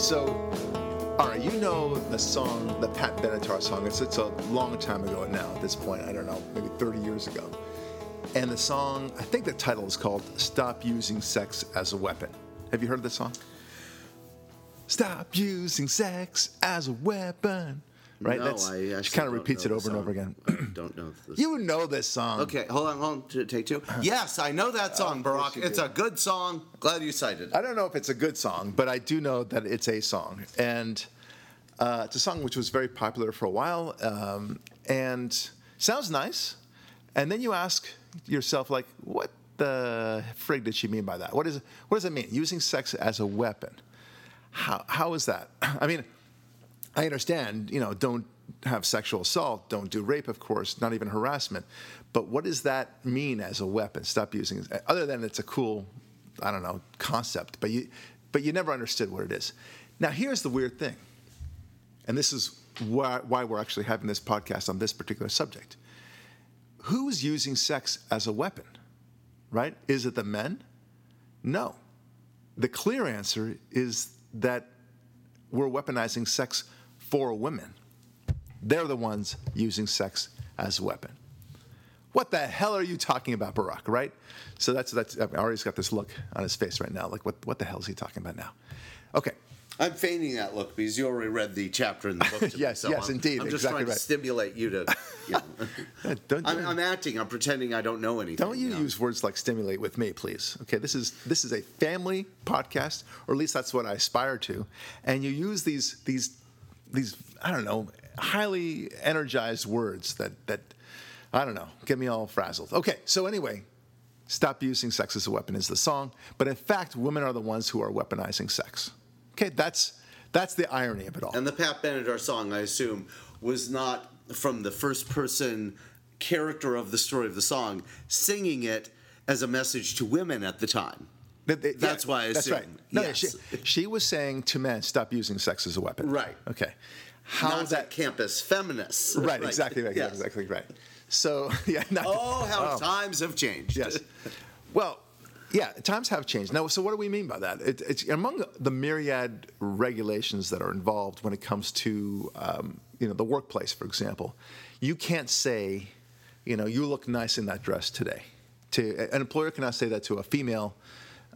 So, all right, you know the song, the Pat Benatar song. It's it's a long time ago now. At this point, I don't know, maybe 30 years ago. And the song, I think the title is called "Stop Using Sex as a Weapon." Have you heard the song? Stop using sex as a weapon. Right? No, That's, I she kind of repeats it over and over again. I don't know this. You know this song. Okay, hold on, hold on. Take two. Yes, I know that song, of course Barack. It's do. a good song. Glad you cited it. I don't know if it's a good song, but I do know that it's a song, and uh, it's a song which was very popular for a while, um, and sounds nice. And then you ask yourself, like, what the frig did she mean by that? What is what does it mean? Using sex as a weapon? How how is that? I mean, I understand, you know, don't have sexual assault, don't do rape, of course, not even harassment. But what does that mean as a weapon? Stop using it. Other than it's a cool, I don't know, concept, but you, but you never understood what it is. Now, here's the weird thing, and this is why, why we're actually having this podcast on this particular subject. Who's using sex as a weapon, right? Is it the men? No. The clear answer is that we're weaponizing sex for women. They're the ones using sex as a weapon. What the hell are you talking about, Barack? Right? So that's that's. I Ari's got this look on his face right now. Like, what what the hell is he talking about now? Okay. I'm feigning that look because you already read the chapter in the book. Yes, so yes, I'm, indeed, I'm just exactly trying right. to stimulate you to. You know. Yeah, don't I'm, I'm acting. I'm pretending I don't know anything. don't you know. use words like stimulate with me, please? Okay, this is this is a family podcast, or at least that's what I aspire to. And you use these these these I don't know highly energized words that that I don't know get me all frazzled. Okay, so anyway, stop using sex as a weapon is the song, but in fact, women are the ones who are weaponizing sex. Okay, that's that's the irony of it all. And the Pat Benatar song, I assume, was not from the first person character of the story of the song singing it as a message to women at the time. That they- That's why I That's assume. right. No, Yes. she, she was saying to men, stop using sex as a weapon. Right. Okay. How Not that? that campus feminists. Right. Exactly. Right. Yes. Exactly right. So yeah. Not, Oh, how Oh, times have changed. Yes. Well, yeah. Times have changed. Now, so what do we mean by that? It, it's among the myriad regulations that are involved when it comes to um, you know the workplace, for example. You can't say, you know, you look nice in that dress today. To an employer cannot say that to a female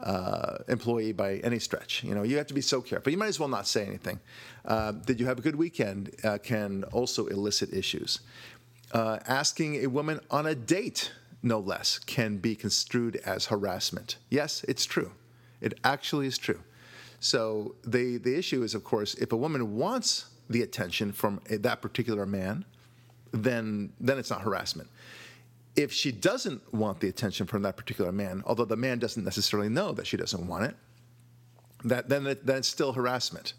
uh, employee by any stretch. You know, you have to be so careful. You might as well not say anything. Uh, did you have a good weekend? Uh, can also elicit issues. Uh, asking a woman on a date, no less, can be construed as harassment. Yes, it's true. It actually is true. So the the issue is, of course, if a woman wants the attention from a, that particular man, then then it's not harassment. If she doesn't want the attention from that particular man, although the man doesn't necessarily know that she doesn't want it, that then it, then it's still harassment.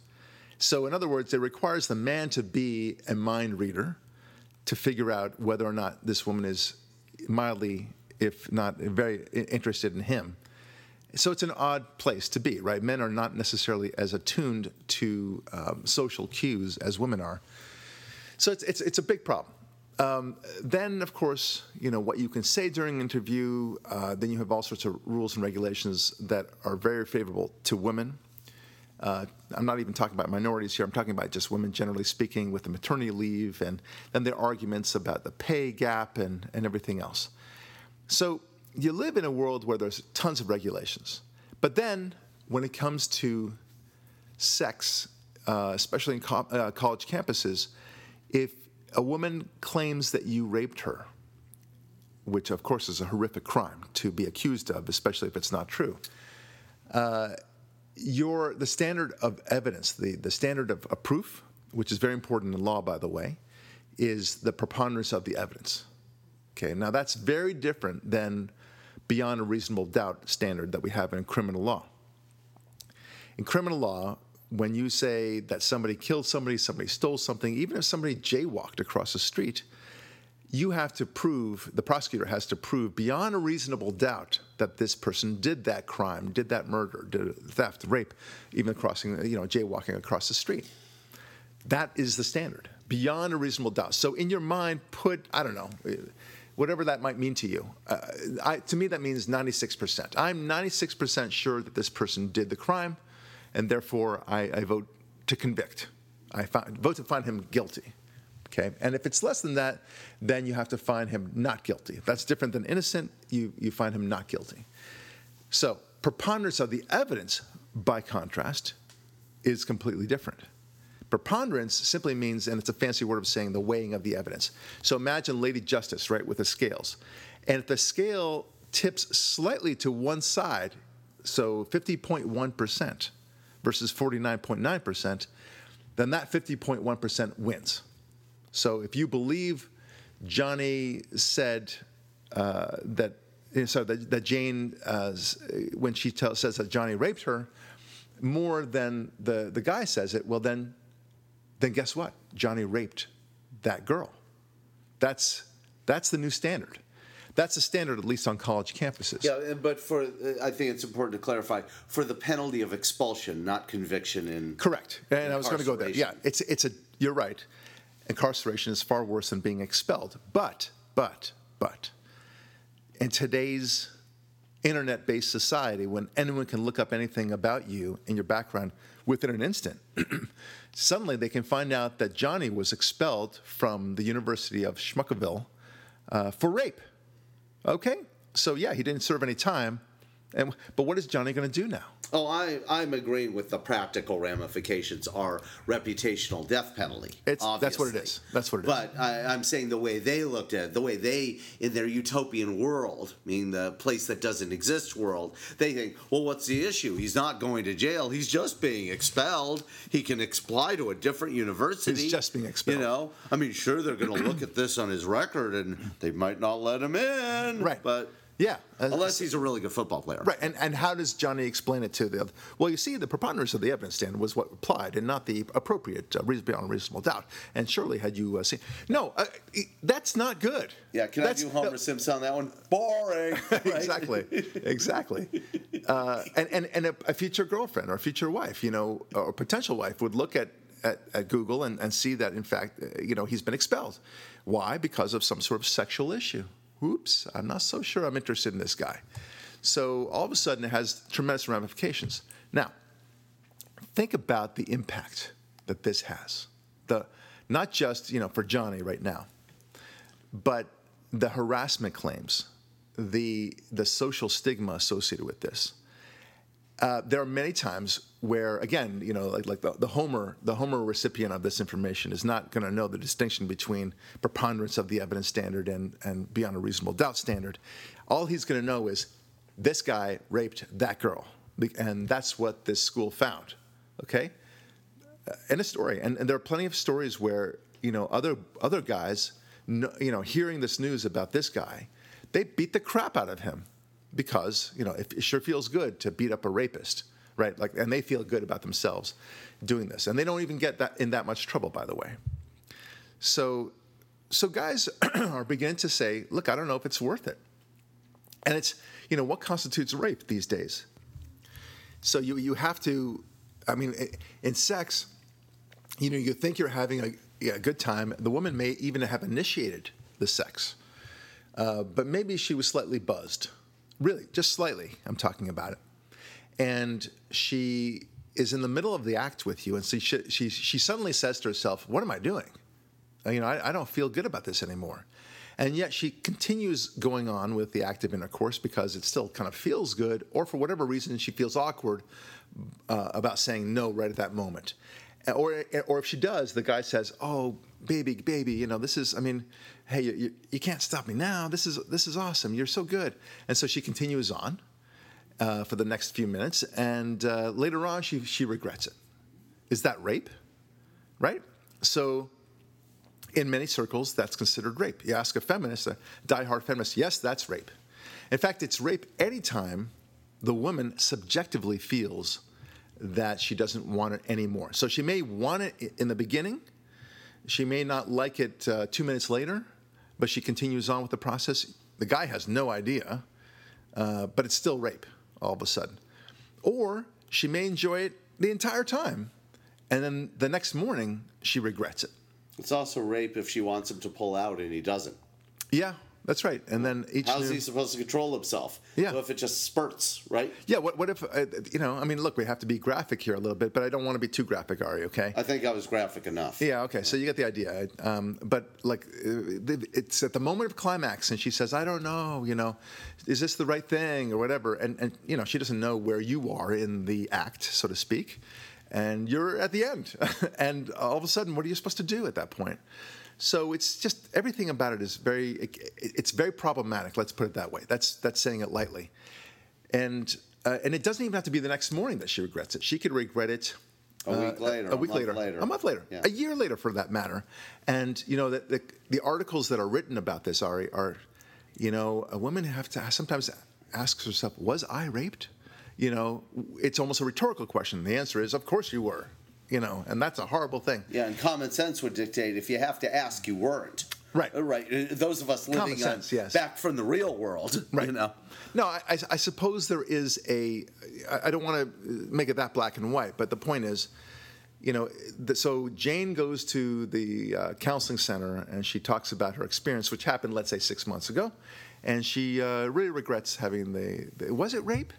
So in other words, it requires the man to be a mind reader to figure out whether or not this woman is mildly, if not very interested in him. So it's an odd place to be, right? Men are not necessarily as attuned to um, social cues as women are. So it's, it's, it's a big problem. Um, then, of course, you know what you can say during an interview. Uh, then you have all sorts of rules and regulations that are very favorable to women. Uh, I'm not even talking about minorities here. I'm talking about just women generally speaking with the maternity leave, and then there are arguments about the pay gap and, and everything else. So you live in a world where there's tons of regulations. But then when it comes to sex, uh, especially in co- uh, college campuses, if a woman claims that you raped her, which of course is a horrific crime to be accused of, especially if it's not true, uh, your the standard of evidence, the, the standard of, of proof, which is very important in law, by the way, is the preponderance of the evidence. Okay, now that's very different than beyond a reasonable doubt standard that we have in criminal law. In criminal law, when you say that somebody killed somebody, somebody stole something, even if somebody jaywalked across the street, you have to prove, the prosecutor has to prove beyond a reasonable doubt that this person did that crime, did that murder, did theft, rape, even crossing, you know, jaywalking across the street. That is the standard, beyond a reasonable doubt. So in your mind, put, I don't know, whatever that might mean to you. Uh, I, to me, that means 96%. I'm 96% sure that this person did the crime, and therefore I, I vote to convict. I find, vote to find him guilty. Okay, and if it's less than that, then you have to find him not guilty. If that's different than innocent. You you find him not guilty. So preponderance of the evidence, by contrast, is completely different. Preponderance simply means, and it's a fancy word of saying the weighing of the evidence. So imagine Lady Justice, right, with the scales. And if the scale tips slightly to one side, so 50.1% versus 49.9%, then that 50.1% wins. So if you believe Johnny said uh, that, so that, that Jane, uh, when she tell, says that Johnny raped her, more than the, the guy says it, well, then then guess what? Johnny raped that girl. That's, that's the new standard. That's the standard, at least on college campuses. Yeah, but for I think it's important to clarify for the penalty of expulsion, not conviction in correct. And I was going to go there. Yeah, it's it's a you're right. Incarceration is far worse than being expelled. But but but in today's internet-based society, when anyone can look up anything about you and your background within an instant, suddenly they can find out that Johnny was expelled from the University of Schmuckville uh, for rape. Okay, so yeah, he didn't serve any time. And, but what is Johnny going to do now? Oh, I, I'm agreeing with the practical ramifications are reputational death penalty. It's, that's what it is. That's what it but is. I, I'm saying the way they looked at it, the way they, in their utopian world, meaning the place that doesn't exist world, they think, well, what's the issue? He's not going to jail. He's just being expelled. He can apply to a different university. He's just being expelled. You know, I mean, sure, they're going to look at this on his record and they might not let him in. Right. But yeah. Unless he's a really good football player. Right. And, and how does Johnny explain it to the other? Well, you see, the preponderance of the evidence stand was what applied and not the appropriate uh, reason beyond a reasonable doubt. And surely, had you uh, seen. No, uh, that's not good. Yeah, can that's, I do Homer Simpson on that one? Boring. exactly. exactly. Uh, and and, and a, a, future girlfriend or a future wife, you know, or potential wife would look at, at, at Google and, and see that, in fact, uh, you know, he's been expelled. Why? Because of some sort of sexual issue oops, I'm not so sure I'm interested in this guy. So all of a sudden, it has tremendous ramifications. Now, think about the impact that this has. The, not just you know for Johnny right now, but the harassment claims, the the social stigma associated with this. Uh, there are many times where, again, you know, like, like the, the Homer, the Homer recipient of this information is not going to know the distinction between preponderance of the evidence standard and, and beyond a reasonable doubt standard. All he's going to know is this guy raped that girl, and that's what this school found. Okay, in uh, a story, and, and there are plenty of stories where you know other other guys, you know, hearing this news about this guy, they beat the crap out of him because you know it sure feels good to beat up a rapist, right? Like, and they feel good about themselves doing this, and they don't even get that in that much trouble, by the way. So, so guys are beginning to say, look, I don't know if it's worth it, and it's you know what constitutes rape these days. So you you have to, I mean, in sex, you know, you think you're having a, yeah, good time. The woman may even have initiated the sex. Uh, but maybe she was slightly buzzed Really, just slightly, I'm talking about it. And she is in the middle of the act with you, and she, she, she suddenly says to herself, What am I doing? Uh, you know, I, I don't feel good about this anymore. And yet she continues going on with the active intercourse because it still kind of feels good, or for whatever reason, she feels awkward uh, about saying no right at that moment. Or, or if she does, the guy says, "Oh, baby, baby, you know, this is. I mean, hey, you, you, you, can't stop me now. This is this is awesome. You're so good. And so she continues on uh, for the next few minutes, and uh, later on, she she regrets it. Is that rape? Right. So. In many circles, that's considered rape. You ask a feminist, a die-hard feminist, yes, that's rape. In fact, it's rape anytime the woman subjectively feels that she doesn't want it anymore. So she may want it in the beginning, she may not like it uh, two minutes later, but she continues on with the process. The guy has no idea, uh, but it's still rape all of a sudden. Or she may enjoy it the entire time, and then the next morning she regrets it. It's also rape if she wants him to pull out and he doesn't. Yeah, That's right. And then each How's new, he supposed to control himself? Yeah. So if it just spurts, right? yeah. What what if uh, you know? I mean, look, we have to be graphic here a little bit, but I don't want to be too graphic, Ari. Okay. I think I was graphic enough. Yeah, okay, so you get the idea. Um, but like, uh, it's at the moment of climax, and she says, "I don't know, you know, is this the right thing or whatever?" And and you know, she doesn't know where you are in the act, so to speak, and you're at the end, and all of a sudden, what are you supposed to do at that point? So it's just everything about it is very, it, it's very problematic. Let's put it that way. That's that's saying it lightly, and uh, and it doesn't even have to be the next morning that she regrets it. She could regret it A week later, a a week month later, later. a month later, Yeah. a year later, for that matter. And you know that the, the articles that are written about this are are, you know, a woman have to sometimes asks herself, "Was I raped?" You know, it's almost a rhetorical question. The answer is, "Of course you were." You know, and that's a horrible thing. Yeah, and common sense would dictate if you have to ask, you weren't. Right. Uh, Right. Uh, Those of us living sense, on, yes. back from the real world, Right. you know. No, I, I, suppose there is a. I don't want to make it that black and white, but the point is, you know, the, so Jane goes to the uh, counseling center and she talks about her experience, which happened, let's say, six months ago, and she uh, really regrets having the, the. Was it rape?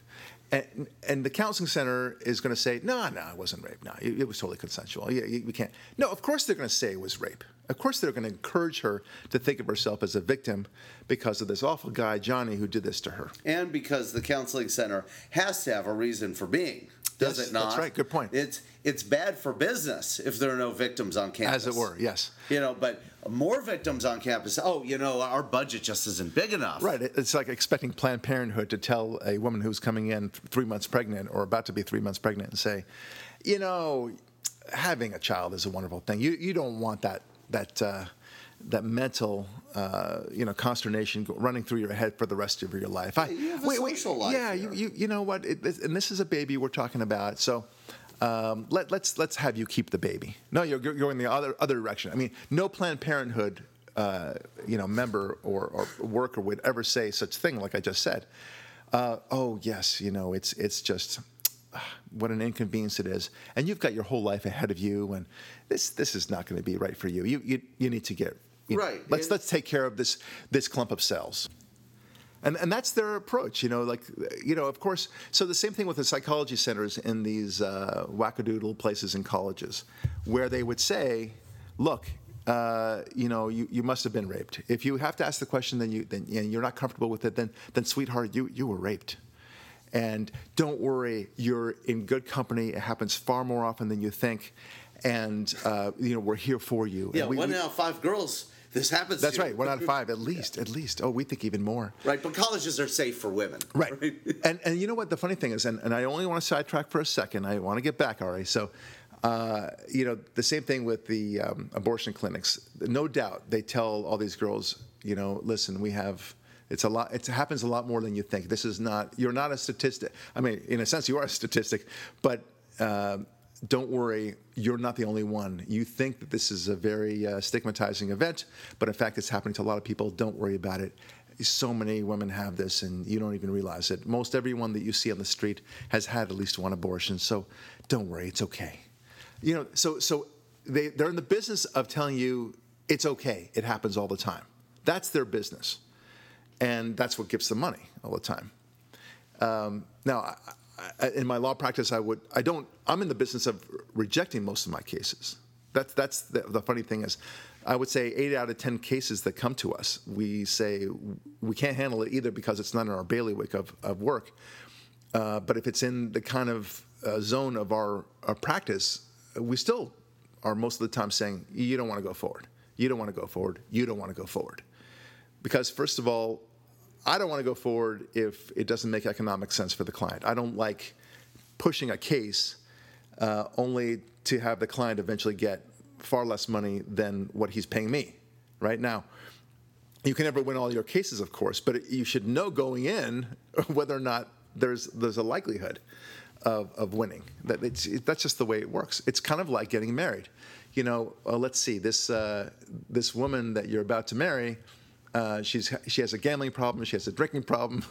And, and the counseling center is going to say, no, no, it wasn't rape. No, it, it was totally consensual. Yeah, you- we can't. No, of course they're going to say it was rape. Of course they're going to encourage her to think of herself as a victim because of this awful guy, Johnny, who did this to her. And because the counseling center has to have a reason for being, does Yes, it not? that's right. Good point. It's it's bad for business if there are no victims on campus, As it were, yes. You know, but more victims on campus. Oh, you know, our budget just isn't big enough. Right. It's like expecting Planned Parenthood to tell a woman who's coming in three months pregnant or about to be three months pregnant and say, you know, having a child is a wonderful thing. You you don't want that that uh, that mental uh, you know consternation running through your head for the rest of your life. I, you have a social life Yeah. here. You, you you know what? It, it- and this is a baby we're talking about. So. Um, let, let's let's have you keep the baby. No, you're, you're going the other other direction. I mean, no Planned Parenthood, uh, you know, member or, or worker would ever say such thing like I just said. Uh, oh yes, you know, it's it's just ah, what an inconvenience it is, and you've got your whole life ahead of you, and this this is not going to be right for you. You you, you need to get you know, Right. Let's let's take care of this this clump of cells. And, and that's their approach, you know. Like, you know, of course. So the same thing with the psychology centers in these uh, wackadoodle places in colleges, where they would say, "Look, uh, you know, you, you must have been raped. If you have to ask the question, then you then and you're not comfortable with it. Then then, sweetheart, you you were raped." And don't worry, you're in good company. It happens far more often than you think, and uh, you know we're here for you. Yeah, And we- one we- out of five girls. This happens. that's right. One out of five, at least, at least. Oh, we think even more. Right, but colleges are safe for women. Right. and and you know what the funny thing is, and, and I only want to sidetrack for a second. I want to get back, Ari. So, uh, you know, the same thing with the um, abortion clinics. No doubt, they tell all these girls, you know, listen, we have. It's a lot. It happens a lot more than you think. This is not. You're not a statistic. I mean, in a sense, you are a statistic, but. Uh, don't worry, you're not the only one. You think that this is a very uh, stigmatizing event, but in fact, it's happening to a lot of people. Don't worry about it. So many women have this, and you don't even realize it. Most everyone that you see on the street has had at least one abortion, so don't worry, it's okay. You know, so so they they're in the business of telling you it's okay. It happens all the time. That's their business, and that's what gives them money all the time. Um, now, in my law practice, I would I don't I'm in the business of rejecting most of my cases. That's that's the, the funny thing is, I would say eight out of ten cases that come to us, we say we can't handle it either because it's not in our bailiwick of, of work. Uh, but if it's in the kind of uh, zone of our, our practice, we still are most of the time saying you don't want to go forward. You don't want to go forward. You don't want to go forward. Because first of all, I don't want to go forward if it doesn't make economic sense for the client. I don't like pushing a case uh, only to have the client eventually get far less money than what he's paying me. Right now, you can never win all your cases, of course, but you should know going in whether or not there's there's a likelihood of, of winning. That it's, it, that's just the way it works. It's kind of like getting married. You know, uh, let's see this uh, this woman that you're about to marry. Uh, she's she has a gambling problem. She has a drinking problem.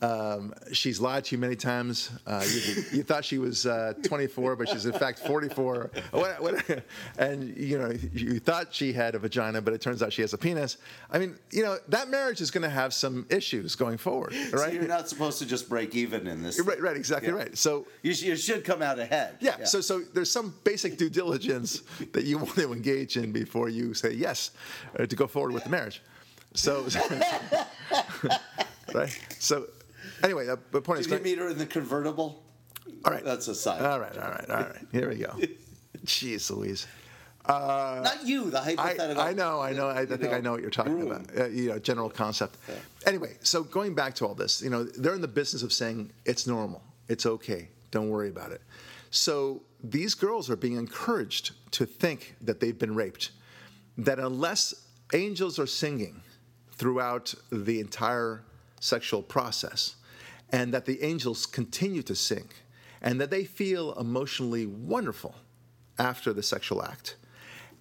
Um, she's lied to you many times. Uh, you, you, thought she was uh, 24, but she's in fact 44. What, what, and you know, you thought she had a vagina, but it turns out she has a penis. I mean, you know, that marriage is going to have some issues going forward, right? So you're not supposed to just break even in this. Right, right, exactly yeah. right. So you, you, should come out ahead. Yeah, yeah. So, so there's some basic due diligence that you want to engage in before you say yes uh, to go forward with the marriage. So, right. So Anyway, the, the point Did is. Did you meet her in the convertible? All right. That's a sign. All right, all right, all right. Here we go. Jeez Louise. Uh, Not you, the hypothetical. I, I know, I know. I, I think know, I know what you're talking room. about. Uh, you know, general concept. Yeah. Anyway, so going back to all this, you know, they're in the business of saying it's normal, it's okay, don't worry about it. So these girls are being encouraged to think that they've been raped, that unless angels are singing throughout the entire sexual process, and that the angels continue to sing, and that they feel emotionally wonderful after the sexual act,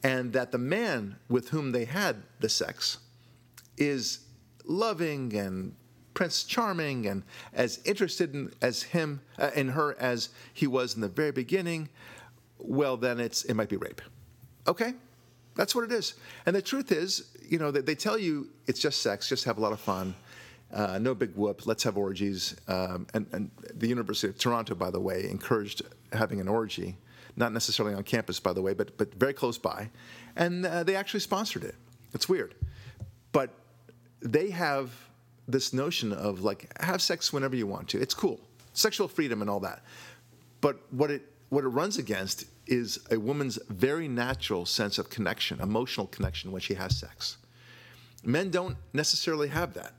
and that the man with whom they had the sex is loving and Prince Charming and as interested in as him uh, in her as he was in the very beginning, well then it's it might be rape. Okay? That's what it is. And the truth is, you know, they, they tell you it's just sex, just have a lot of fun. Uh, no big whoop. Let's have orgies. Um, and, and, the University of Toronto, by the way, encouraged having an orgy, not necessarily on campus, by the way, but but very close by, and uh, they actually sponsored it. It's weird, but they have this notion of like have sex whenever you want to. It's cool, sexual freedom and all that. But what it what it runs against is a woman's very natural sense of connection, emotional connection when she has sex. Men don't necessarily have that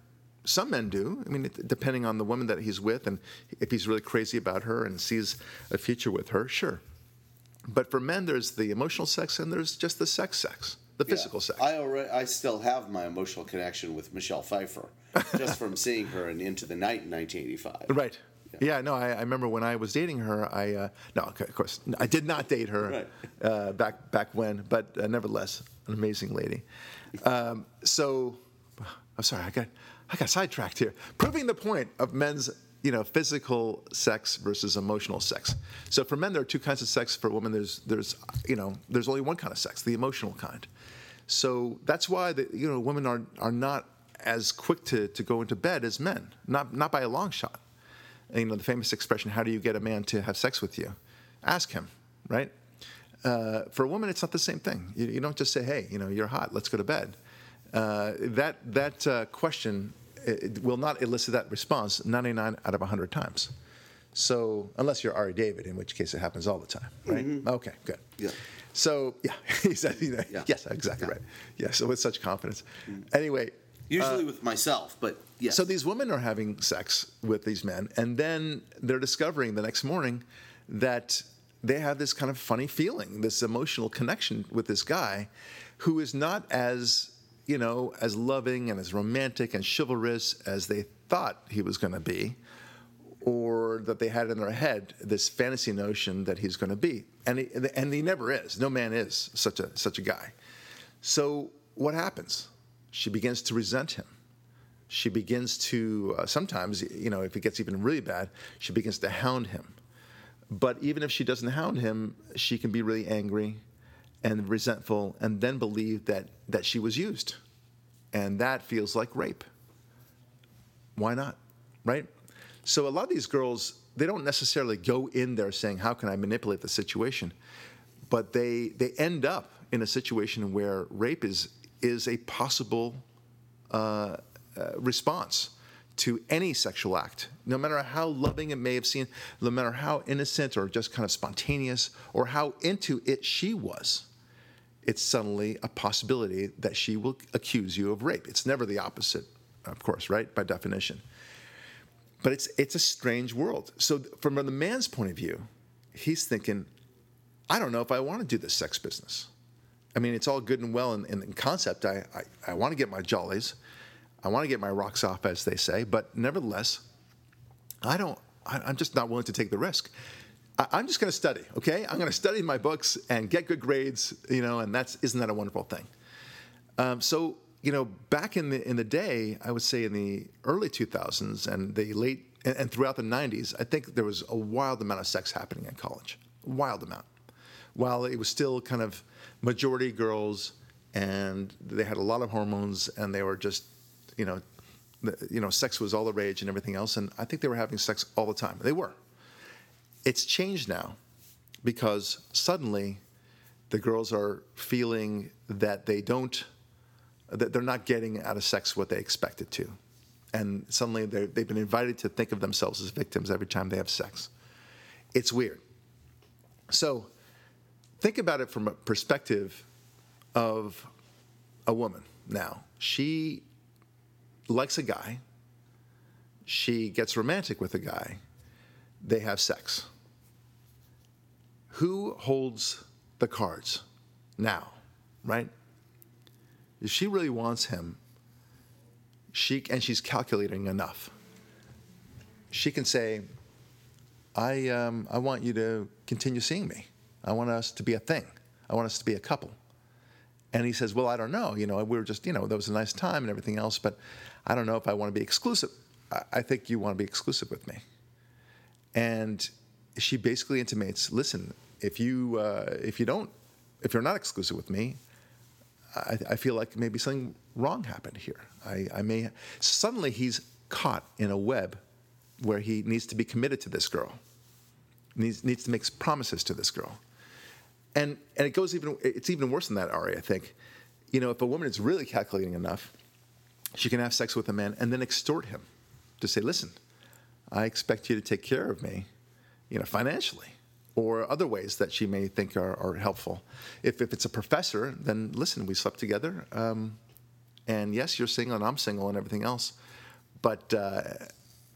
some men do. I mean, depending on the woman that he's with, and if he's really crazy about her and sees a future with her, sure. But for men, there's the emotional sex and there's just the sex sex, the physical yeah. sex. I already, I still have my emotional connection with Michelle Pfeiffer, just from seeing her in Into the Night in 1985. Right. Yeah, no, I, I, remember when I was dating her. I uh, no, of course, I did not date her right. uh, back back when, but uh, nevertheless, an amazing lady. Um, so, I'm sorry, I got I got sidetracked here. Proving the point of men's you know, physical sex versus emotional sex. So for men, there are two kinds of sex. For women, there's there's you know there's only one kind of sex, the emotional kind. So that's why the, you know women are are not as quick to, to go into bed as men, not not by a long shot. You know the famous expression, "How do you get a man to have sex with you?" Ask him, right? Uh, for a woman, it's not the same thing. You, you, don't just say, "Hey, you know, you're hot. Let's go to bed." Uh, that that uh, question will not elicit that response 99 out of 100 times. So unless you're Ari David, in which case it happens all the time, right? Mm-hmm. Okay, good. Yeah. So yeah, he said, you know, yeah. yes, exactly yeah. right. Yeah. So with such confidence. Mm-hmm. Anyway. Usually uh, with myself, but yes. So these women are having sex with these men, and then they're discovering the next morning that they have this kind of funny feeling, this emotional connection with this guy, who is not as you know, as loving and as romantic and chivalrous as they thought he was going to be, or that they had in their head this fantasy notion that he's going to be, and he, and he never is. No man is such a such a guy. So what happens? She begins to resent him. She begins to uh, sometimes, you know, if it gets even really bad, she begins to hound him. But even if she doesn't hound him, she can be really angry and resentful and then believe that, that she was used. And that feels like rape. Why not? Right? So a lot of these girls, they don't necessarily go in there saying, How can I manipulate the situation? But they, they end up in a situation where rape is, is a possible uh, uh, response to any sexual act, no matter how loving it may have seemed, no matter how innocent or just kind of spontaneous, or how into it she was it's suddenly a possibility that she will accuse you of rape. It's never the opposite, of course, right? By definition. But it's it's a strange world. So from the man's point of view, he's thinking, I don't know if I want to do this sex business. I mean, it's all good and well in, in, concept. I, I, I want to get my jollies. I want to get my rocks off, as they say. But nevertheless, I don't. I, I'm just not willing to take the risk. I'm just going to study, okay? I'm going to study my books and get good grades, you know, and that's isn't that a wonderful thing? Um, so you know, back in the in the day, I would say in the early 2000s and the late and, and throughout the 90s, I think there was a wild amount of sex happening in college, wild amount. While it was still kind of majority girls, and they had a lot of hormones, and they were just, you know, you know, sex was all the rage and everything else, and I think they were having sex all the time. They were. It's changed now because suddenly the girls are feeling that they don't that they're not getting out of sex what they expected to and suddenly they've been invited to think of themselves as victims every time they have sex it's weird so think about it from a perspective of a woman now she likes a guy she gets romantic with a guy they have sex who holds the cards now, right? If she really wants him, she and she's calculating enough. She can say, "I um, I want you to continue seeing me. I want us to be a thing. I want us to be a couple." And he says, "Well, I don't know. You know, we were just you know that was a nice time and everything else, but I don't know if I want to be exclusive. I, think you want to be exclusive with me." and she basically intimates, "Listen, if you uh, if you don't, if you're not exclusive with me, I, I feel like maybe something wrong happened here. I, I may." Suddenly, he's caught in a web where he needs to be committed to this girl, needs needs to make promises to this girl, and and it goes even it's even worse than that, Ari. I think, you know, if a woman is really calculating enough, she can have sex with a man and then extort him to say, "Listen." I expect you to take care of me, you know, financially or other ways that she may think are, are helpful. If, if it's a professor, then listen, we slept together. Um, and yes, you're single and I'm single and everything else. But uh,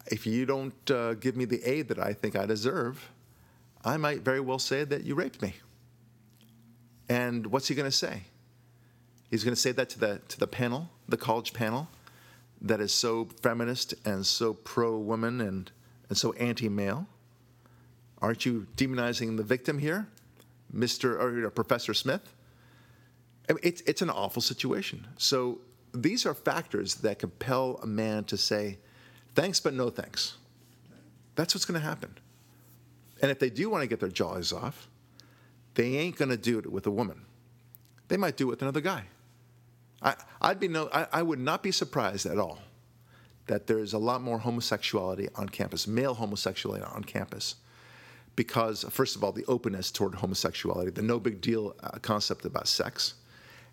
if you don't uh, give me the aid that I think I deserve, I might very well say that you raped me. And what's he going to say? He's going to say that to the, to the panel, the college panel that is so feminist and so pro woman and, and so anti male? Aren't you demonizing the victim here, Mr. or you know, Professor Smith? I mean, it's, it's an awful situation. So these are factors that compel a man to say, thanks, but no thanks. That's what's going to happen. And if they do want to get their jaws off, they ain't going to do it with a woman. They might do it with another guy. I, I'd be no, I, I would not be surprised at all that there's a lot more homosexuality on campus, male homosexuality on campus, because first of all, the openness toward homosexuality, the no big deal uh, concept about sex,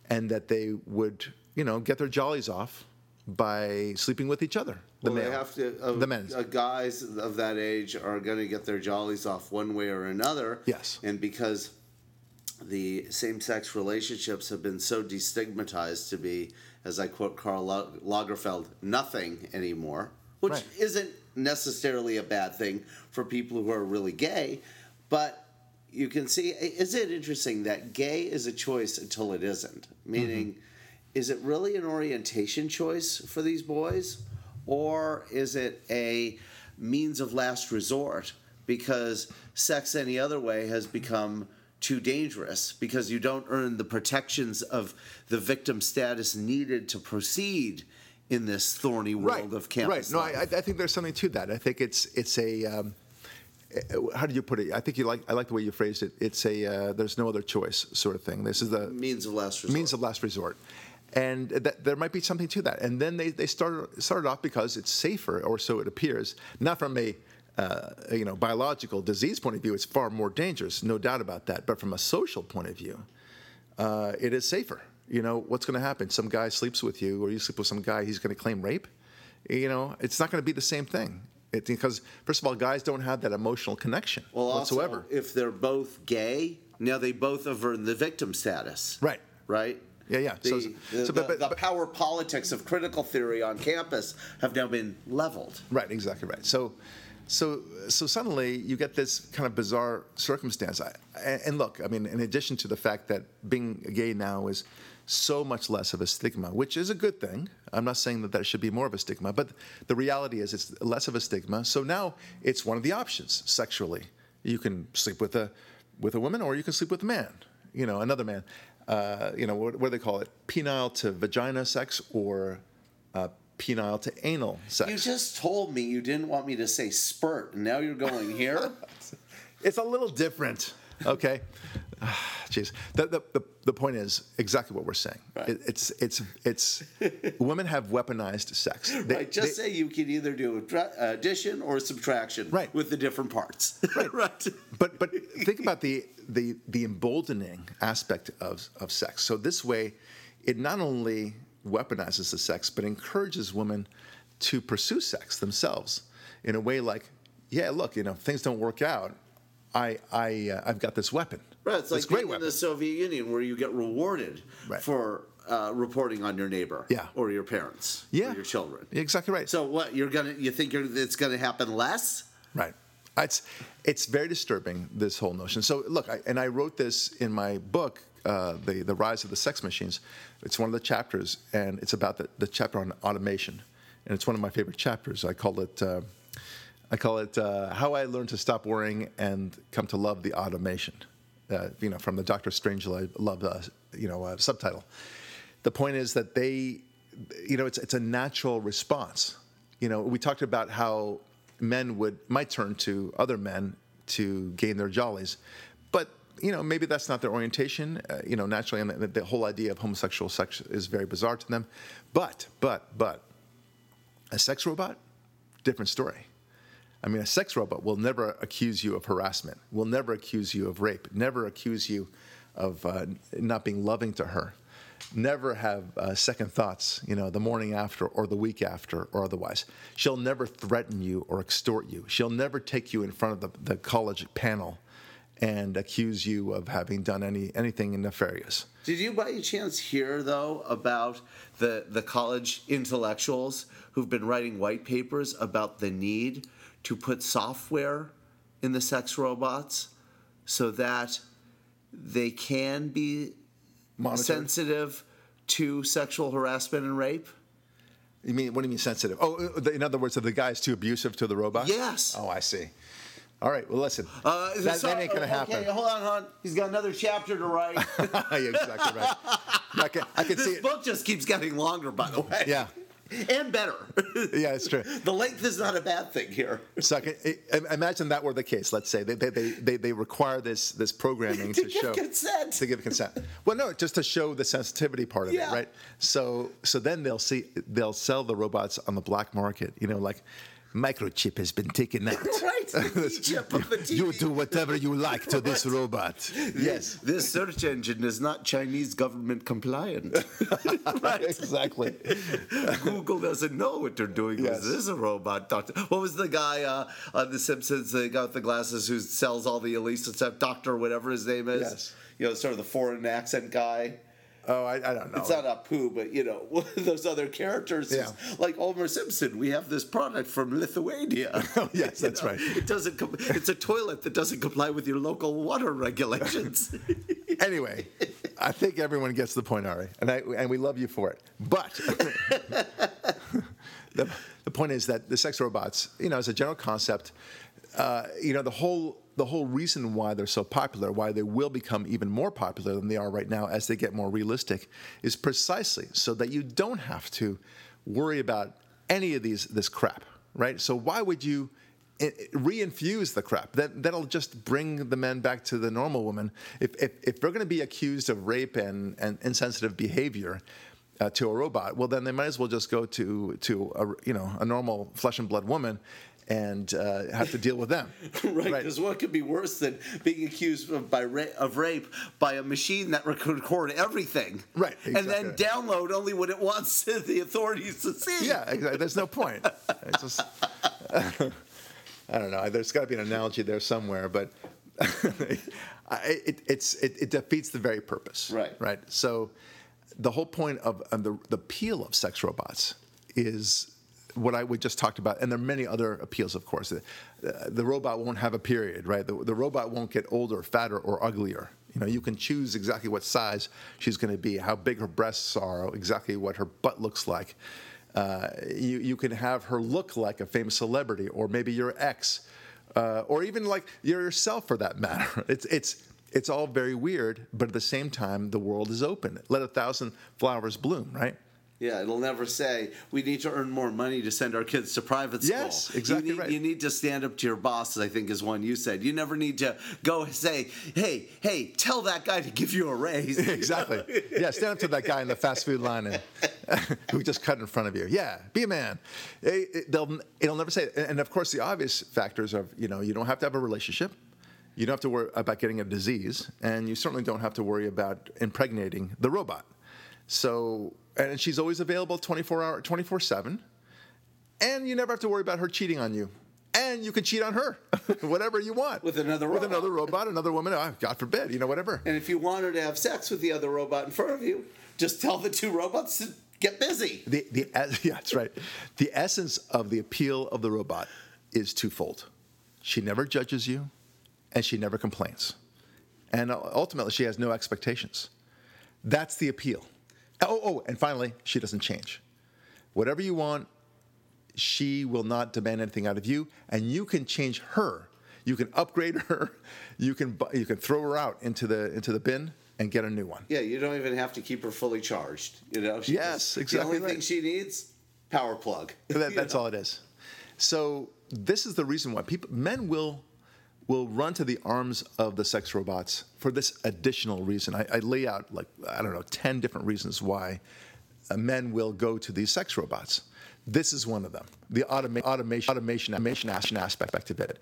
and that they would, you know, get their jollies off by sleeping with each other. The well, male, they have to. Uh, the men. uh, guys of that age are going to get their jollies off one way or another. Yes. And because the same-sex relationships have been so destigmatized to be, as I quote Karl Lagerfeld, nothing anymore, which Right. isn't necessarily a bad thing for people who are really gay, but you can see is it interesting that gay is a choice until it isn't? Mm-hmm. Meaning is it really an orientation choice for these boys? Or is it a means of last resort because sex any other way has become too dangerous because you don't earn the protections of the victim status needed to proceed in this thorny world of campus Right. No. I, I think there's something to that. I think it's it's a. Um, uh, how do you put it? I think you like. I like the way you phrased it. It's a. Uh, there's no other choice sort of thing. This is the means of last resort. means of last resort, and that, there might be something to that. And then they they started started off because it's safer, or so it appears. Not from a. Uh, you know, biological disease point of view, it's far more dangerous, no doubt about that. But from a social point of view, uh, it is safer. You know, what's going to happen? Some guy sleeps with you, or you sleep with some guy, he's going to claim rape. You know, it's not going to be the same thing. It, because, first of all, guys don't have that emotional connection Well, also, whatsoever. if they're both gay, now they both have earned the victim status. Right. Right? Yeah, yeah. The, So- the, so, but- the- but- the power politics of critical theory on campus have now been leveled. Right, exactly right. So, so, so suddenly you get this kind of bizarre circumstance. I, and look, I mean, in addition to the fact that being gay now is so much less of a stigma, which is a good thing. I'm not saying that there should be more of a stigma, but the reality is it's less of a stigma. So now it's one of the options sexually. You can sleep with a with a woman, or you can sleep with a man. You know, another man. uh, you know, what, what do they call it? Penile to vagina sex or uh, penile to anal sex. You just told me you didn't want me to say spurt, and now you're going here. it's a little different. Okay. Jeez. The, the, the, the point is exactly what we're saying. Right. It, it's it's it's women have weaponized sex. They- right, just they- say you can either do addition or subtraction Right. with the different parts. Right, right. but but think about the the the emboldening aspect of of sex. So this way, it not only weaponizes the sex, but encourages women to pursue sex themselves in a way like, yeah, look, you know, if things don't work out. I I uh, I've got this weapon. Right, it's like great in the Soviet Union where you get rewarded Right. for uh, reporting on your neighbor, Yeah. or your parents, Yeah. or your children. Exactly right. So what you're gonna you think you're, it's gonna happen less? Right. It's it's very disturbing this whole notion. So look, I, and I wrote this in my book, uh, the the rise of the sex machines. It's one of the chapters, and it's about the, the chapter on automation, and it's one of my favorite chapters. I call it. Uh, I call it uh, "How I Learned to Stop Worrying and Come to Love the Automation." Uh, you know, from the Doctor Strangelove love, you know, subtitle. The point is that they, you know, it's it's a natural response. You know, we talked about how men would might turn to other men to gain their jollies, you know, maybe that's not their orientation. Uh, you know, naturally, and the, the whole idea of homosexual sex is very bizarre to them. But, but, but, a sex robot, different story. I mean, a sex robot will never accuse you of harassment, will never accuse you of rape, never accuse you of uh, not being loving to her, never have uh, second thoughts, you know, the morning after or the week after or otherwise. She'll never threaten you or extort you. She'll never take you in front of the, the college panel and accuse you of having done any anything nefarious. Did you by any chance hear though about the the college intellectuals who've been writing white papers about the need to put software in the sex robots so that they can be Monitored. sensitive to sexual harassment and rape? You mean what do you mean sensitive? Oh, uh, in other words, are the guys too abusive to the robot? Yes. Oh, I see. All right. Well, listen. Uh, that, that ain't gonna happen. okay, hold on, hold on. He's got another chapter to write. yeah, exactly right. I can, I can this see it. book just keeps getting longer, by the way. Yeah. and better. Yeah, it's true. the length is not a bad thing here. So I can, i- imagine that were the case. Let's say they, they, they, they, require this this programming To to, give show consent. to give consent. Well, no, just to show the sensitivity part of Yeah. it, right? So so then they'll see they'll sell the robots on the black market. You know, like microchip has been taken out. Right, the chip of the You do whatever you like to this robot. Yes. This search engine is not Chinese government compliant. right. Exactly. Google doesn't know what they're doing. Yes. This is a robot doctor. What was the guy uh, on The Simpsons, the guy with the glasses who sells all the Elisa stuff, Doctor, whatever his name is? Yes. You know, sort of the foreign accent guy. Oh, I, I don't know. It's not Apu, but you know, those other characters Yeah. like Homer Simpson. We have this product from Lithuania. oh, yes, that's know, right. It doesn't. Com- it's a toilet that doesn't comply with your local water regulations. anyway, I think everyone gets the point, Ari, and I, and we love you for it. But the, the point is that the sex robots, you know, as a general concept, uh, you know, the whole the whole reason why they're so popular, why they will become even more popular than they are right now as they get more realistic, is precisely so that you don't have to worry about any of these this crap, right? So why would you? i- reinfuse the crap. That that'll just bring the men back to the normal woman. If if, if they're going to be accused of rape and, and insensitive behavior uh, to a robot, well then they might as well just go to to a, you know a normal flesh and blood woman and uh, have to deal with them. right? Because what could be worse than being accused of, by ra- of rape by a machine that rec- record everything, Right, and then download only what it wants the authorities to see. Yeah, exactly. There's no point. It's just, I don't know. There's got to be an analogy there somewhere, but it, it's it, it defeats the very purpose. Right. Right. So the whole point of, of the the appeal of sex robots is what I we just talked about, and there are many other appeals, of course. The, the robot won't have a period, right? The, the robot won't get older, fatter, or uglier. You know, you can choose exactly what size she's going to be, how big her breasts are, exactly what her butt looks like. Uh, you, you can have her look like a famous celebrity, or maybe your ex, uh, or even like yourself for that matter. It's it's it's all very weird, but at the same time, the world is open. Let a thousand flowers bloom, right? Yeah, it'll never say we need to earn more money to send our kids to private school. Yes, exactly you need, right. You need to stand up to your bosses. I think is one you said. You never need to go say, "Hey, hey, tell that guy to give you a raise." exactly. Yeah, stand up to that guy in the fast food line and, who just cut in front of you. Yeah, be a man. It, they'll, it'll never say it. And of course, the obvious factors of you know you don't have to have a relationship. You don't have to worry about getting a disease, and you certainly don't have to worry about impregnating the robot. So, and she's always available 24 hour, 24 seven, and you never have to worry about her cheating on you. And you can cheat on her, whatever you want, With another robot. with another robot, another woman. oh, God forbid, you know, whatever. And if you want her to have sex with the other robot in front of you, just tell the two robots to get busy. The, the, yeah, that's right. The essence of the appeal of the robot is twofold. She never judges you, and she never complains. And ultimately, she has no expectations. That's the appeal. Oh, oh, and finally, she doesn't change. Whatever you want, she will not demand anything out of you, and you can change her. You can upgrade her. You can you can throw her out into the into the bin and get a new one. Yeah, you don't even have to keep her fully charged. You know. She Yes, just- exactly The only thing she needs, power plug. That, that's know? all it is. So this is the reason why people men will will run to the arms of the sex robots for this additional reason. I, I lay out like I don't know ten different reasons why men will go to these sex robots. This is one of them. The automa- automation automation automation as- aspect of it.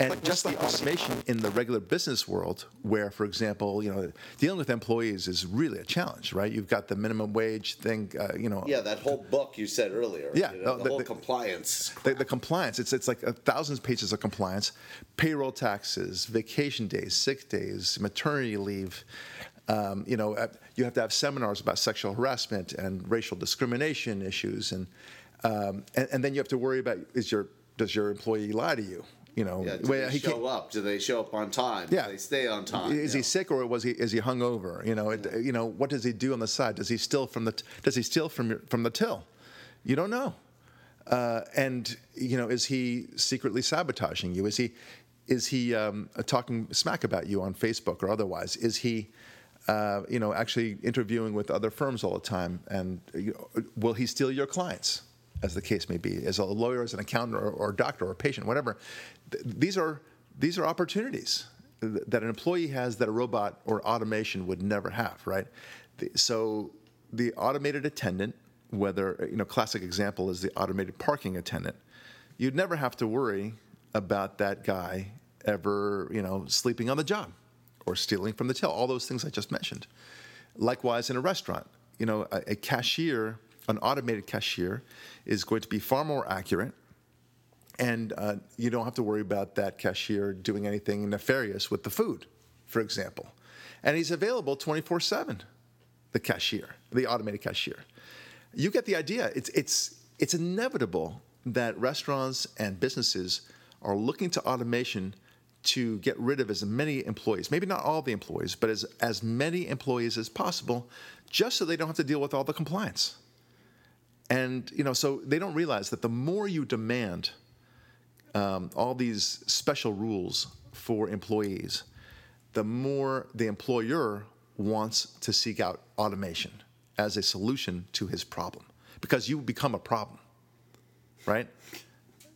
And just the automation in the regular business world, where, for example, you know, dealing with employees is really a challenge, right? You've got the minimum wage thing, uh, you know, Yeah, that whole book you said earlier. Yeah, you know, the, the- whole the- compliance. the, the compliance it's it's like a thousands of pages of compliance payroll taxes vacation days sick days maternity leave um, you know uh, you have to have seminars about sexual harassment and racial discrimination issues and um, and, and then you have to worry about is your does your employee lie to you you know Yeah, do well, they he show up? Do they show up on time? Yeah. Do they stay on time? is he sick or was he is he hungover? You know, it, you know what does he do on the side? Does he steal from the does he steal from your, from the till? You don't know. Uh, and you know, is he secretly sabotaging you? Is he is he um, talking smack about you on Facebook or otherwise? Is he uh, you know actually interviewing with other firms all the time? And you know, will he steal your clients? As the case may be, as a lawyer, as an accountant, or, or a doctor, or a patient, whatever. Th- these are these are opportunities th- that an employee has that a robot or automation would never have, right? The- So the automated attendant, whether you know, classic example is the automated parking attendant. You'd never have to worry about that guy ever, you know, sleeping on the job or stealing from the till. All those things I just mentioned. Likewise, in a restaurant, you know, a, a cashier, an automated cashier, is going to be far more accurate and uh, you don't have to worry about that cashier doing anything nefarious with the food, for example. And he's available 24 7, the cashier, the automated cashier. You get the idea. It's, it's, it's inevitable that restaurants and businesses are looking to automation to get rid of as many employees, maybe not all the employees, but as, as many employees as possible, just so they don't have to deal with all the compliance. And you know, so they don't realize that the more you demand um, all these special rules for employees, the more the employer wants to seek out automation as a solution to his problem, because you become a problem, right?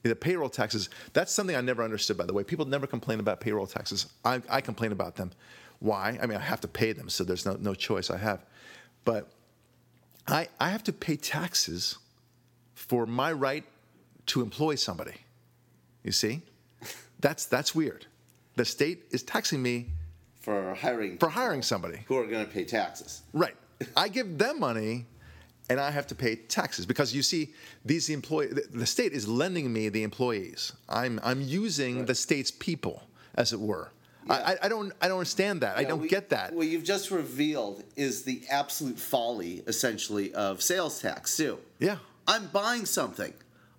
The payroll taxes, that's something I never understood, by the way. People never complain about payroll taxes. I, I complain about them. Why? I mean, I have to pay them, so there's no, no choice I have. But I, I have to pay taxes for my right to employ somebody. You see? That's, that's weird. The state is taxing me for hiring for hiring somebody. who are going to pay taxes. Right. I give them money and I have to pay taxes because you see, these employee, the, the state is lending me the employees. I'm, I'm using the state's people, as it were. I, I, I don't, I don't understand that. I don't we- get that. What you've just revealed is the absolute folly, essentially, of sales tax too. Yeah. I'm buying something.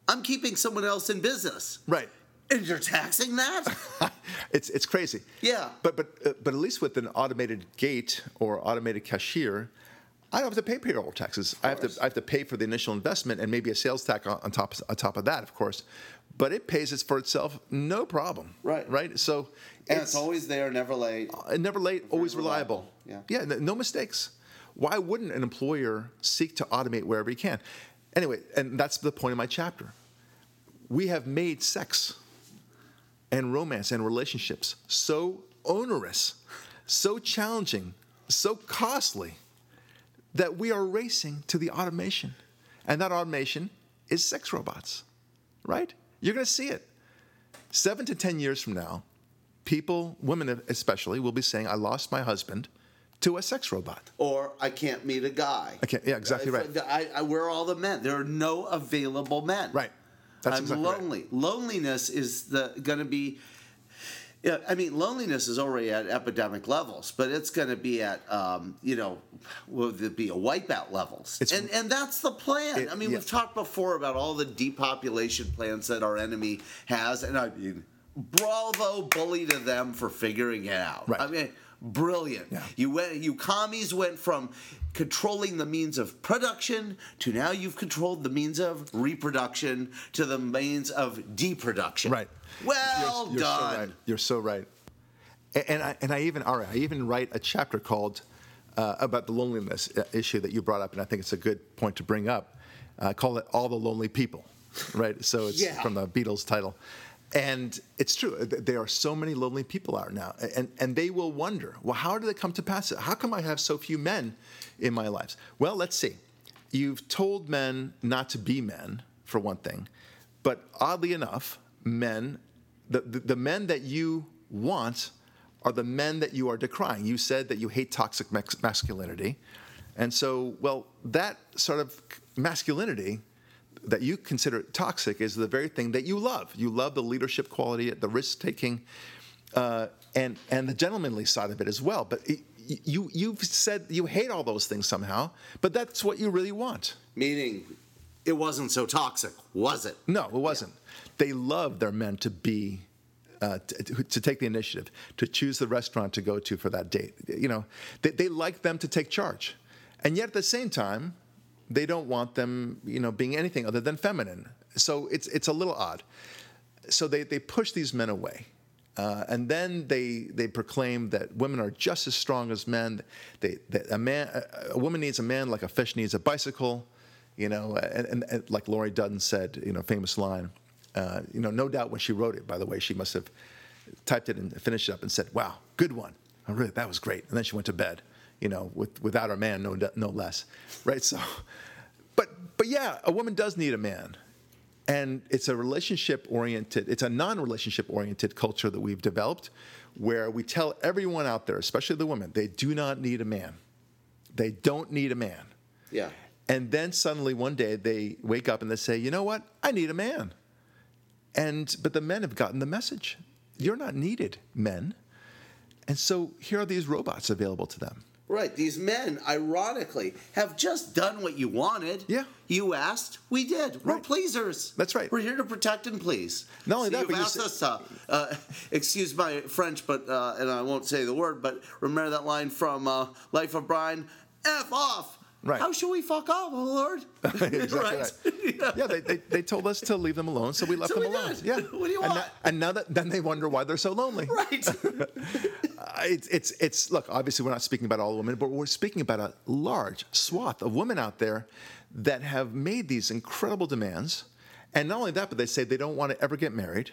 I'm keeping someone else in business. Right. And you're taxing that? it's it's crazy. Yeah. But but uh, but at least with an automated gate or automated cashier, I don't have to pay payroll taxes. I have to. I have to pay for the initial investment and maybe a sales tax on, on top on top of that, of course. But it pays it for itself, no problem. Right. Right. So And it's always there, never late. uh, never late, always reliable. reliable, Yeah, n- no mistakes. Why wouldn't an employer seek to automate wherever he can? Anyway, and that's the point of my chapter. We have made sex and romance and relationships so onerous, so challenging, so costly that we are racing to the automation. And that automation is sex robots, right? You're going to see it. Seven to 10 years from now, people, women especially, will be saying, I lost my husband to a sex robot. Or I can't meet a guy. I can't- yeah, exactly right. I, I, we're all the men. There are no available men. Right. That's I'm exactly right. lonely. Loneliness is the going to be. Yeah, I mean, loneliness is already at epidemic levels, but it's going to be at, um, you know, will it be a wipeout levels? It's- and and that's the plan. It- I mean, yeah. we've talked before about all the depopulation plans that our enemy has, and I mean, bravo, bully to them for figuring it out. Right. I mean, brilliant. Yeah. You went, you commies went from controlling the means of production to now you've controlled the means of reproduction to the means of deproduction. Right. Well you're, you're done. So right. You're so right. A- And I, and I even, all right, I even write a chapter called uh, about the loneliness uh, issue that you brought up, and I think it's a good point to bring up. I call it "All the Lonely People," right? So it's Yeah. from the Beatles title, and it's true. Uh, there are so many lonely people out now, and and they will wonder, well, how did it come to pass? How come I have so few men in my lives? Well, let's see. You've told men not to be men, for one thing, but oddly enough, men, the, the, the men that you want are the men that you are decrying. You said that you hate toxic masculinity. And so, well, that sort of masculinity that you consider toxic is the very thing that you love. You love the leadership quality, the risk taking, uh, and, and the gentlemanly side of it as well. But it, you, you've said you hate all those things somehow, but that's what you really want. Meaning, it wasn't so toxic, was it? No, it wasn't. They love their men to be, uh, to, to take the initiative, to choose the restaurant to go to for that date. You know, they, they like them to take charge, and yet at the same time, they don't want them, you know, being anything other than feminine. So it's it's a little odd. So they they push these men away. Uh, and then they they proclaim that women are just as strong as men. They, that a man a, woman needs a man like a fish needs a bicycle, you know. And, and, and like Laurie Dutton said, you know, famous line. Uh, you know, no doubt when she wrote it, by the way, she must have typed it and finished it up and said, "Wow, good one. Oh, really, that was great." And then she went to bed, you know, with without her man, no no less, right? So, but but yeah, a woman does need a man. And it's a relationship oriented it's a non-relationship oriented culture that we've developed where we tell everyone out there especially the women they do not need a man. They don't need a man. Yeah. and then suddenly one day they wake up and they say you know what? I need a man. And but the men have gotten the message. You're not needed men. And so here are these robots available to them Right. These men, ironically, have just done what you wanted. Yeah. You asked, we did. We're Right. pleasers. That's right. We're here to protect and please. Not only So that, you've but you asked said- us to, uh, excuse my French, but uh, and I won't say the word, but remember that line from uh, Life of Brian? F off. Right. How should we fuck off, oh Lord? exactly right. yeah, they, they, they told us to leave them alone, so we left So them we alone. did. Yeah. What do you and want? And now that then they wonder why they're so lonely. right. Uh, it's, it's it's look. Obviously, we're not speaking about all women, but we're speaking about a large swath of women out there that have made these incredible demands, and not only that, but they say they don't want to ever get married.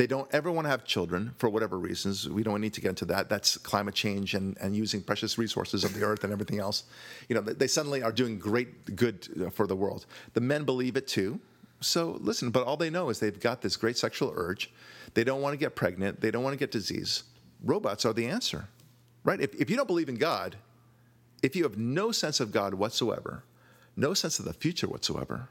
They don't ever want to have children for whatever reasons. We don't need to get into that. That's climate change and, and using precious resources of the earth and everything else. You know, they suddenly are doing great good uh, for the world. The men believe it too. So listen, but all they know is they've got this great sexual urge. They don't want to get pregnant. They don't want to get disease. Robots are the answer, right? If, if you don't believe in God, if you have no sense of God whatsoever, no sense of the future whatsoever,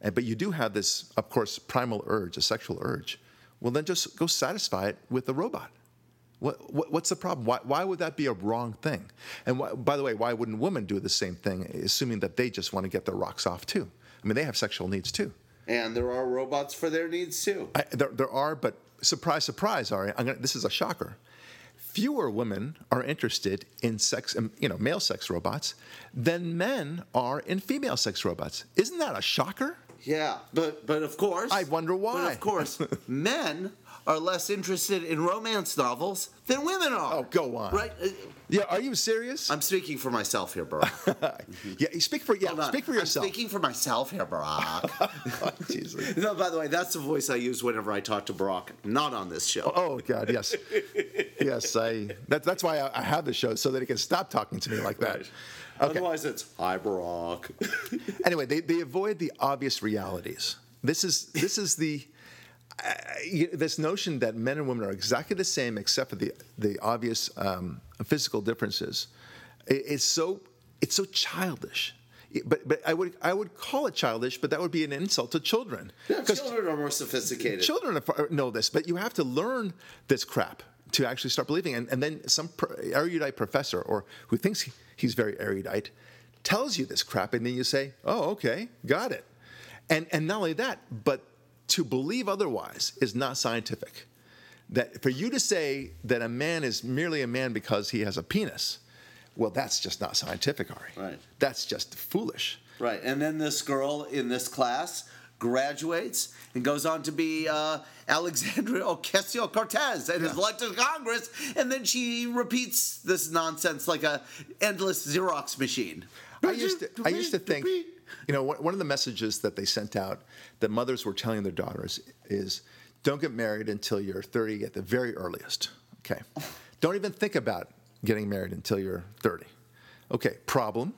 and, but you do have this, of course, primal urge, a sexual urge, well, then just go satisfy it with a robot. What, what, what's the problem? Why, why would that be a wrong thing? And why, by the way, why wouldn't women do the same thing, assuming that they just want to get their rocks off too? I mean, they have sexual needs too. and there are robots for their needs too. I, there, there are, but surprise, surprise, Ari, I'm gonna, this is a shocker. fewer women are interested in sex, um, you know, male sex robots than men are in female sex robots. Isn't that a shocker? Yeah, but but of course, I wonder But why. of course, men are less interested in romance novels than women are. Oh, go on. Right? Uh, Yeah, are you serious? I'm speaking for myself here, Barak. yeah, you speak for yeah, speak for I'm yourself. speaking for myself here, Barak. Jesus. no, by the way, that's the voice I use whenever I talk to Barak, not on this show. Oh God, yes, yes. I that, that's why I, I have the show so that he can stop talking to me like that. Right. Okay. Otherwise, it's hi, Barak. Anyway, they, they avoid the obvious realities. This is this is the uh, you- this notion that men and women are exactly the same except for the the obvious um, physical differences. It, it's so it's so childish. It- But but I would I would call it childish, but that would be an insult to children. Yeah, children are more sophisticated. children are- know this, but you have to learn this crap to actually start believing. And, and then some erudite professor or who thinks he- he's very erudite tells you this crap, and then you say, "Oh, okay, got it." And and not only that, but to believe otherwise is not scientific. That for you to say that a man is merely a man because he has a penis, well, that's just not scientific, Ari. Right. That's just foolish. Right, and then this girl in this class graduates and goes on to be uh, Alexandria Ocasio Cortez and is elected to Congress, and then she repeats this nonsense like a endless Xerox machine. I used to, I used to think, you know, one one of the messages that they sent out that mothers were telling their daughters is, don't get married until you're 30 at the very earliest. Okay. Don't even think about getting married until you're 30. Okay. Problem.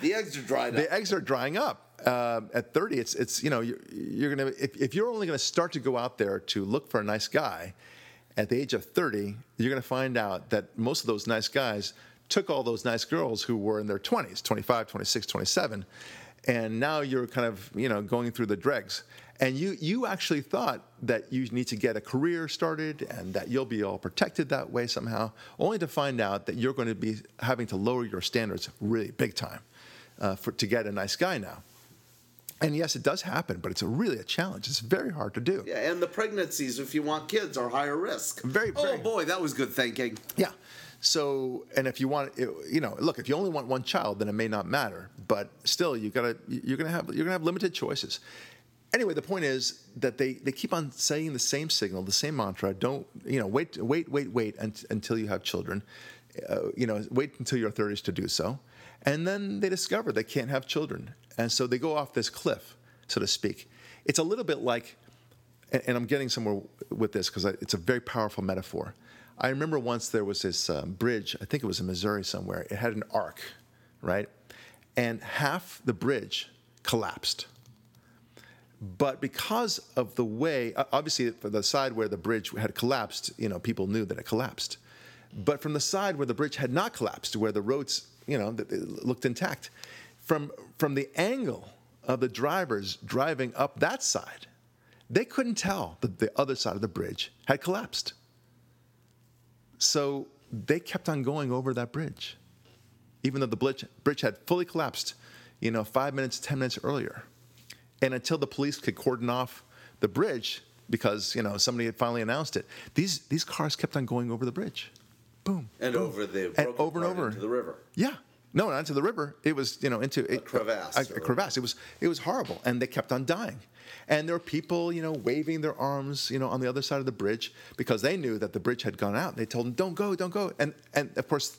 the eggs are dried up. The eggs are drying up. Um at 30, it's it's you know you're, you're gonna if, if you're only gonna start to go out there to look for a nice guy, at the age of 30, you're gonna find out that most of those nice guys took all those nice girls who were in their 20s, 25, 26, 27, and now you're kind of you know going through the dregs. And you you actually thought that you need to get a career started and that you'll be all protected that way somehow, only to find out that you're going to be having to lower your standards really big time uh, for to get a nice guy now. And yes, it does happen, but it's a really a challenge. It's very hard to do. yeah, and the pregnancies, if you want kids, are higher risk. Very, Oh boy, that was good thinking. Yeah. So, and if you want, you know, look, if you only want one child, then it may not matter. But still, you gotta, you're gonna have, you're gonna have limited choices. Anyway, the point is that they, they keep on saying the same signal, the same mantra. Don't, you know, wait, wait, wait, wait until you have children. Uh, you know, wait until your 30s to do so. And then they discover they can't have children, and so they go off this cliff, so to speak. It's a little bit like and, I'm getting somewhere with this because it's a very powerful metaphor. I remember once there was this um, bridge, I think it was in Missouri somewhere. It had an arc, right? And half the bridge collapsed. But because of the way, obviously, for the side where the bridge had collapsed, you know, people knew that it collapsed. But from the side where the bridge had not collapsed, where the roads, you know, looked intact, from from the angle of the drivers driving up that side, they couldn't tell that the other side of the bridge had collapsed. So they kept on going over that bridge, even though the bridge, bridge had fully collapsed, you know, five minutes, 10 minutes earlier. And until the police could cordon off the bridge, because, you know, somebody had finally announced it, these, these cars kept on going over the bridge. Boom. And boom. over the and over and over into the river. Yeah. No, not into the river. It was, you know, into a, crevasse A, a or- crevasse. It was, it was horrible, and they kept on dying. And there were people, you know, waving their arms, you know, on the other side of the bridge because they knew that the bridge had gone out. They told them, "Don't go, don't go." And and of course,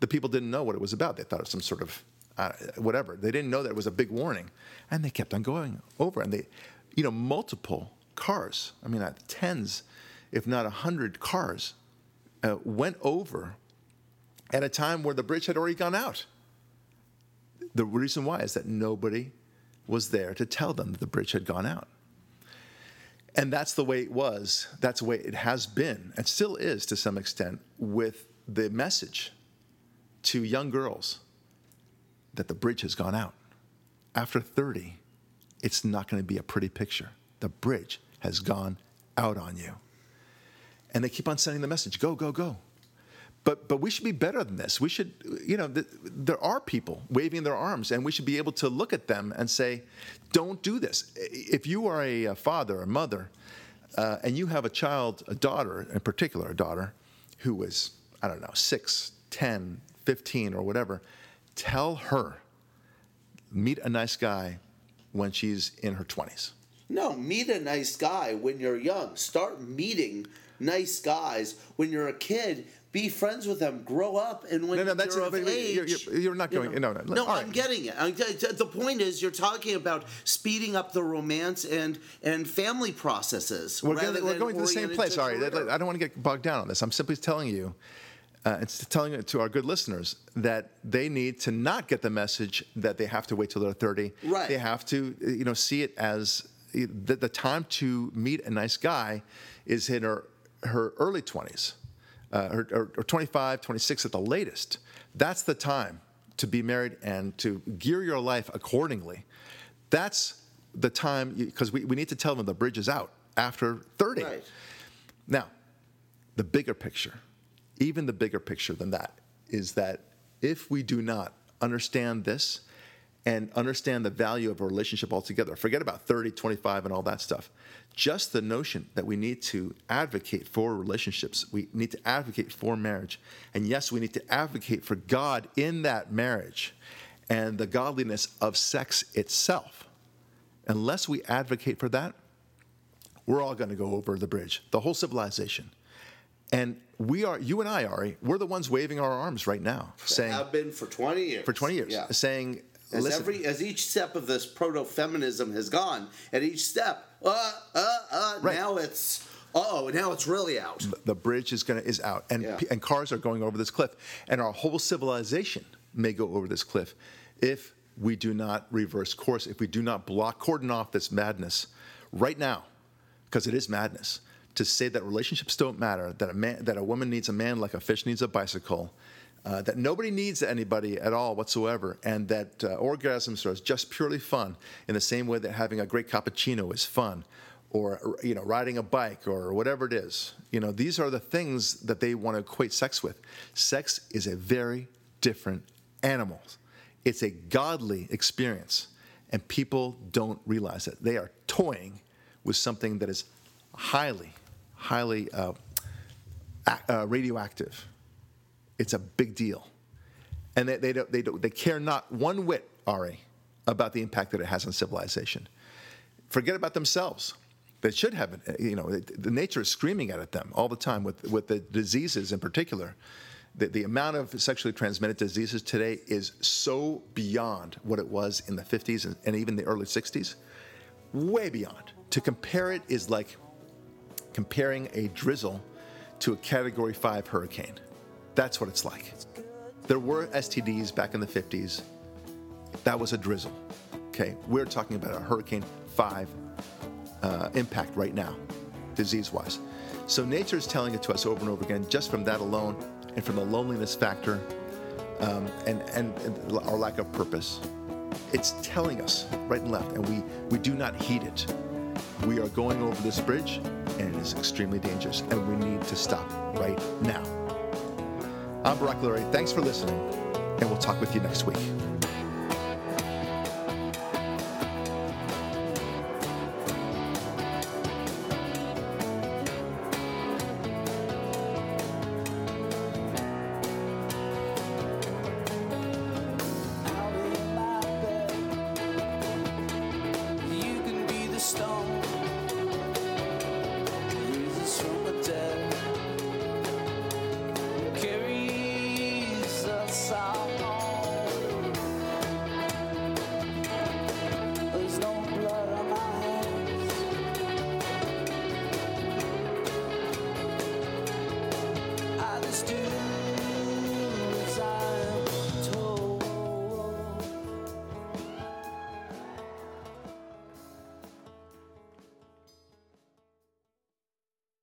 the people didn't know what it was about. They thought it was some sort of uh, whatever. They didn't know that it was a big warning, and they kept on going over. And they, you know, multiple cars. I mean, uh, tens, if not a hundred cars, uh, went over at a time where the bridge had already gone out. The reason why is that nobody was there to tell them that the bridge had gone out. And that's the way it was. That's the way it has been, and still is to some extent, with the message to young girls that the bridge has gone out. After 30, it's not going to be a pretty picture. The bridge has gone out on you. And they keep on sending the message go, go, go. But, but we should be better than this. We should, you know, th- there are people waving their arms, and we should be able to look at them and say, don't do this. If you are a, a father a mother, uh, and you have a child, a daughter in particular, a daughter, who is I don't know, 6, 10, 15, or whatever, tell her, meet a nice guy when she's in her 20s. No, meet a nice guy when you're young. Start meeting nice guys when you're a kid. Be friends with them. Grow up, and when No, no, that's you're of age, you're- you're- you're not you going- no, no, no. I'm right. getting it. I- The point is, you're talking about speeding up the romance and and family processes. We're, going, we're going to the same place. All right. I don't want to get bogged down on this. I'm simply telling you, uh, it's telling it to our good listeners that they need to not get the message that they have to wait till they're 30. Right. They have to, uh, you know, see it as uh, the, the time to meet a nice guy is in her her early 20s, uh, or, or, or 25, 26 at the latest. That's the time to be married and to gear your life accordingly. That's the time because we, we need to tell them the bridge is out after 30. Right. Now, the bigger picture, even the bigger picture than that, is that if we do not understand this and understand the value of a relationship altogether, forget about 30, 25, and all that stuff. Just the notion that we need to advocate for relationships, we need to advocate for marriage. And yes, we need to advocate for God in that marriage and the godliness of sex itself. Unless we advocate for that, we're all going to go over the bridge, the whole civilization. And we are, you and I, Ari, we're the ones waving our arms right now, saying I have been for 20 years. for 20 years, Yeah. saying, As listen, every as each step of this proto feminism has gone, at each step, uh, uh, uh, Right. now it's oh, now it's really out. the bridge is to is out, and Yeah. and cars are going over this cliff, and our whole civilization may go over this cliff if we do not reverse course, if we do not block, cordon off this madness right now, because it is madness. To say that relationships don't matter, that a man, that a woman needs a man like a fish needs a bicycle, uh, that nobody needs anybody at all whatsoever, and that uh, orgasms are just purely fun, in the same way that having a great cappuccino is fun, or you know riding a bike or whatever it is. You know these are the things that they want to equate sex with. Sex is a very different animal. It's a godly experience, and people don't realize it. They are toying with something that is highly, highly uh, uh, radioactive. It's a big deal, and they, they don't, they don't, they care not one whit, Ari, about the impact that it has on civilization. Forget about themselves. They should have. You know, the, the nature is screaming at them all the time with with the diseases in particular. The, the amount of sexually transmitted diseases today is so beyond what it was in the 50s and, and even the early 60s, way beyond. To compare it is like comparing a drizzle to a Category 5 hurricane. That's what it's like. There were STDs back in the 50s. That was a drizzle. Okay, we're talking about a Hurricane 5 uh, impact right now, disease wise. So nature is telling it to us over and over again, just from that alone and from the loneliness factor um, and, and, and our lack of purpose. It's telling us right and left, and we, we do not heed it. We are going over this bridge, and it is extremely dangerous, and we need to stop right now. I'm Barak Lurie. Thanks for listening, and we'll talk with you next week.